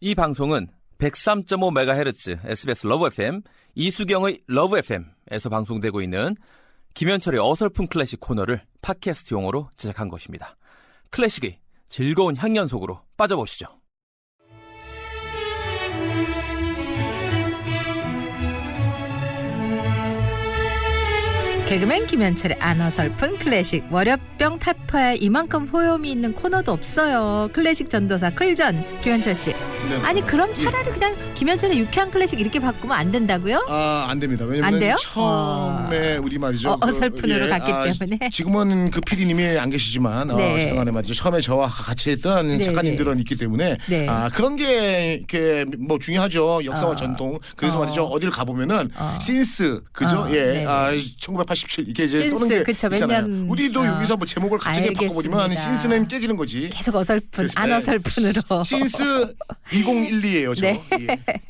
이 방송은 103.5MHz SBS 러브 FM 이수경의 러브 FM에서 방송되고 있는 김현철의 어설픈 클래식 코너를 팟캐스트용으로 제작한 것입니다. 클래식의 즐거운 향연 속으로 빠져보시죠. 개그맨 김현철의 안어설픈 클래식 월요병 타파에 이만큼 효험이 있는 코너도 없어요. 클래식 전도사 클전 김현철 씨. 네. 아니 그럼 차라리 그냥 김현철의 유쾌한 클래식 이렇게 바꾸면 안 된다고요? 아, 안 됩니다. 왜냐면 안 돼요? 처음에 우리 말이죠. 어, 어설픈으로 갔기 아, 때문에. 지금은 그 PD님이 안 계시지만 어, 네. 어쨌든 간에 말이죠. 처음에 저와 같이 했던 네, 작가님들은 있기 때문에 네. 아, 그런 게 이렇게 뭐 중요하죠. 역사와 어. 전통. 그래서 어. 말이죠. 어디를 가 보면은 어. 신스 그죠? 어, 예. 네. 아, 1987 이게 이제 신스, 쏘는 게 그쵸, 몇 있잖아요. 년, 우리도 어. 여기서 뭐 제목을 갑자기 바꿔버리면 알겠습니다. 신스는 깨지는 거지. 계속 어설픈 안 네. 어설픈으로. 신스 2012예요, 저. 네. 예.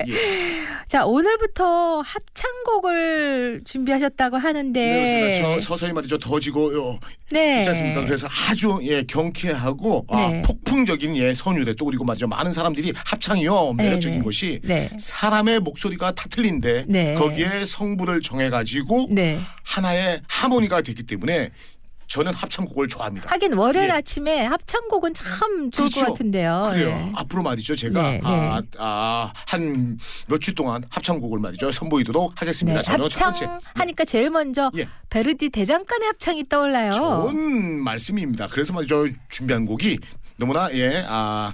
예. 자 오늘부터 합창곡을 준비하셨다고 하는데. 네. 서, 서서히 말이죠. 더지고 요, 네. 있지 않습니까? 그래서 아주 예 경쾌하고 아, 네. 폭풍적인 예 선율에 또 그리고 말이죠 많은 사람들이 합창이요 매력적인 네, 네. 것이 네. 사람의 목소리가 다 틀린데 네. 거기에 성부를 정해 가지고 네. 하나의 하모니가 되기 때문에 저는 합창곡을 좋아합니다. 하긴 월요일 예. 아침에 합창곡은 참 좋을 그렇죠. 것 같은데요. 그래요. 네. 앞으로 말이죠. 제가 네, 아, 아, 한 며칠 동안 합창곡을 말이죠 선보이도록 하겠습니다. 네, 합창 하니까 제일 먼저 예. 베르디 대장간의 합창이 떠올라요. 좋은 말씀입니다. 그래서 말이죠 준비한 곡이 너무나 예 아.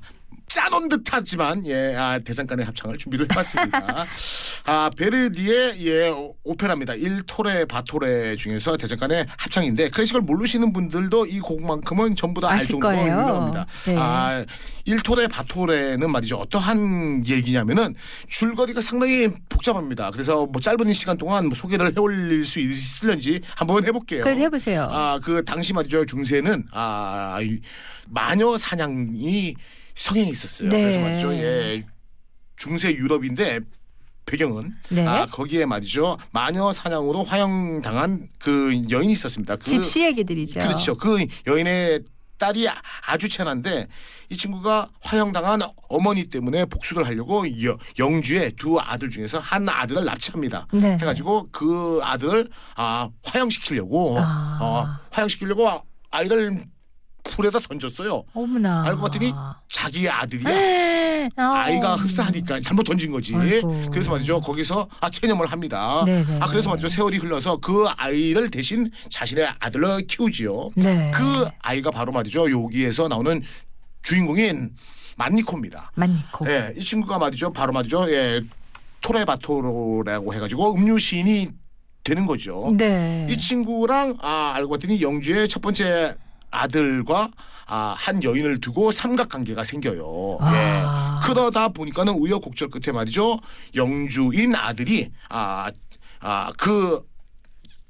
짜놓은 듯하지만 예 아, 대장간의 합창을 준비를 해봤습니다. 아 베르디의 예 오- 오페라입니다. 일토레 바토레 중에서 대장간의 합창인데 클래식을 모르시는 분들도 이 곡만큼은 전부 다 알 정도로 거예요. 유명합니다. 네. 아 일토레 바토레는 말이죠 어떠한 얘기냐면은 줄거리가 상당히 복잡합니다. 그래서 뭐 짧은 시간 동안 뭐 소개를 해올릴 수 있을런지 한번 해볼게요. 그래 해보세요. 아 그 당시 말이죠 중세는 아 이, 마녀 사냥이 성행이 있었어요. 네. 그래서 말이죠 예 중세 유럽인데 배경은 네. 아 거기에 말이죠 마녀 사냥으로 화형당한 그 여인이 있었습니다. 그, 집시 얘기들이죠. 그렇죠. 그 여인의 딸이 아- 아주 체난데 이 친구가 화형당한 어머니 때문에 복수를 하려고 여- 영주의 두 아들 중에서 한 아들을 납치합니다. 네. 해가지고 그 아들을 아 화형시키려고 아. 어, 화형시키려고 아- 아이를 풀에다 던졌어요. 어머나. 알고 봤더니 자기 아들이야. 어. 아이가 흡사하니까 잘못 던진 거지. 아이고. 그래서 말이죠. 거기서 아 체념을 합니다. 네네. 아 그래서 말이죠. 세월이 흘러서 그 아이를 대신 자신의 아들로 키우지요. 네. 그 아이가 바로 말이죠. 여기에서 나오는 주인공인 만니코입니다. 만니코. 예, 이 친구가 말이죠. 바로 말이죠. 예, 토레바토라고 해가지고 음유 시인이 되는 거죠. 네. 이 친구랑 아 알고 봤더니 영주의 첫 번째 아들과 아, 한 여인을 두고 삼각관계가 생겨요. 아. 예. 그러다 보니까는 우여곡절 끝에 말이죠. 영주인 아들이 아, 아, 그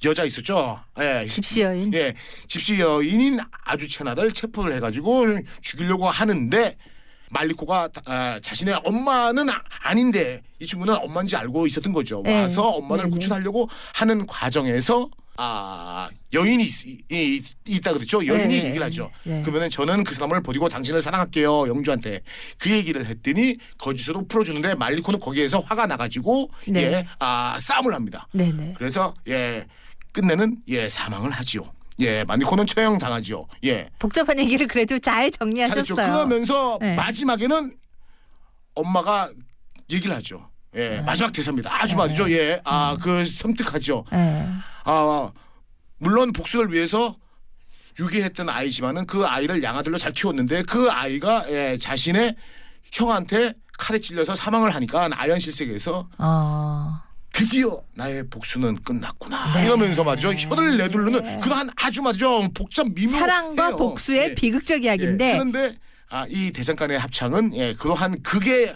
여자 있었죠. 예. 집시 여인. 예. 집시 여인인 아주 체나를 체포를 해가지고 죽이려고 하는데 말리코가 아, 자신의 엄마는 아- 아닌데 이 친구는 엄마인지 알고 있었던 거죠. 네. 와서 엄마를 네네. 구출하려고 하는 과정에서 아 여인이 있, 이- 있 다 그랬죠. 여인이 네. 얘기를 하죠. 네. 그러면은 저는 그 사람을 버리고 당신을 사랑할게요. 영주한테 그 얘기를 했더니 거짓으로 풀어주는데 말리코는 거기에서 화가 나가지고 네. 예, 아 싸움을 합니다. 네네. 그래서 예 끝내는 예 사망을 하지요. 예 마니코는 처형 당하지요. 예 복잡한 얘기를 그래도 잘 정리하셨어요. 잘했죠. 그러면서 네. 마지막에는 엄마가 얘기를 하죠. 예 네. 마지막 대사입니다. 아주 말이죠. 예 아 그 섬뜩하죠. 네. 아 물론 복수를 위해서 유기했던 아이지만은 그 아이를 양아들로 잘 키웠는데 그 아이가 예, 자신의 형한테 칼에 찔려서 사망을 하니까 아연 실색에서 어. 드디어 나의 복수는 끝났구나 네. 이러면서 말이죠 혀를 내두르는 그러한 아주 말이죠 복잡 미묘 사랑과 복수의 비극적 이야기인데 그런데 아, 이 대장간의 합창은 예, 그러한 그게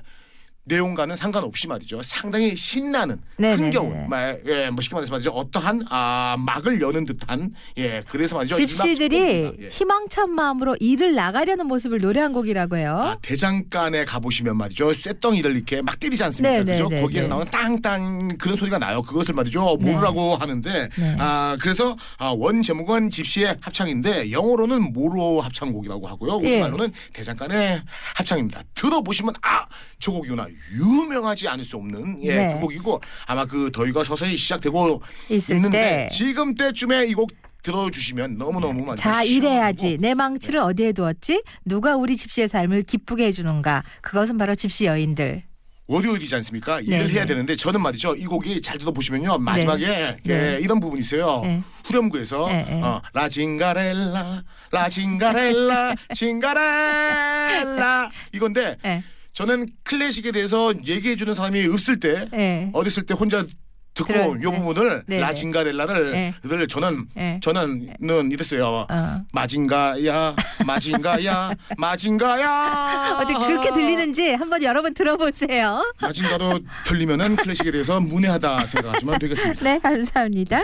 내용과는 상관없이 말이죠. 상당히 신나는 네네네. 흥겨운 말, 예, 뭐 쉽게 말해서 말이죠. 어떠한 아, 막을 여는 듯한 예, 그래서 말이죠. 집시들이. 예. 희망찬 마음으로 일을 나가려는 모습을 노래한 곡이라고 해요. 아, 대장간에 가보시면 말이죠. 쇳덩이를 이렇게 막 때리지 않습니까? 네, 그죠? 네, 네, 거기에서 네. 나오는 땅땅 그런 소리가 나요. 그것을 말이죠. 모르라고 하는데 네. 아, 그래서 아, 원 제목은 집시의 합창인데 영어로는 모로 합창곡이라고 하고요. 예. 우리말로는 대장간의 합창입니다. 들어보시면 아 저 곡이 나 유명하지 않을 수 없는 예, 네. 그 곡이고 아마 그 더위가 서서히 시작되고 있는데 때. 지금 때쯤에 이 곡 들어주시면 너무너무 자 이래야지 내 망치를 어디에 두었지 누가 우리 집시의 삶을 기쁘게 해주는가 그것은 바로 집시 여인들 월요일이지 않습니까? 네, 일을 해야 네. 되는데 저는 말이죠. 이 곡이 잘 들어보시면요. 마지막에 예, 네. 이런 부분이 있어요. 네. 후렴구에서 네, 네. 어, 라징가렐라 라징가렐라 징가렐라 이건데 예, 저는 클래식에 대해서 얘기해 주는 사람이 없을 때 예, 어렸을 때 혼자 듣고 들어- 요 네. 부분을 네, 네. 라징가렐라를 네. 늘 저는 예. 저는 이랬어요. 어. 마징가야 마징가야 마징가야 어떻게 그렇게 들리는지 한번 여러분 들어보세요. 마징가로 들리면은 클래식에 대해서 문외하다 생각하시면 되겠습니다. 네 감사합니다.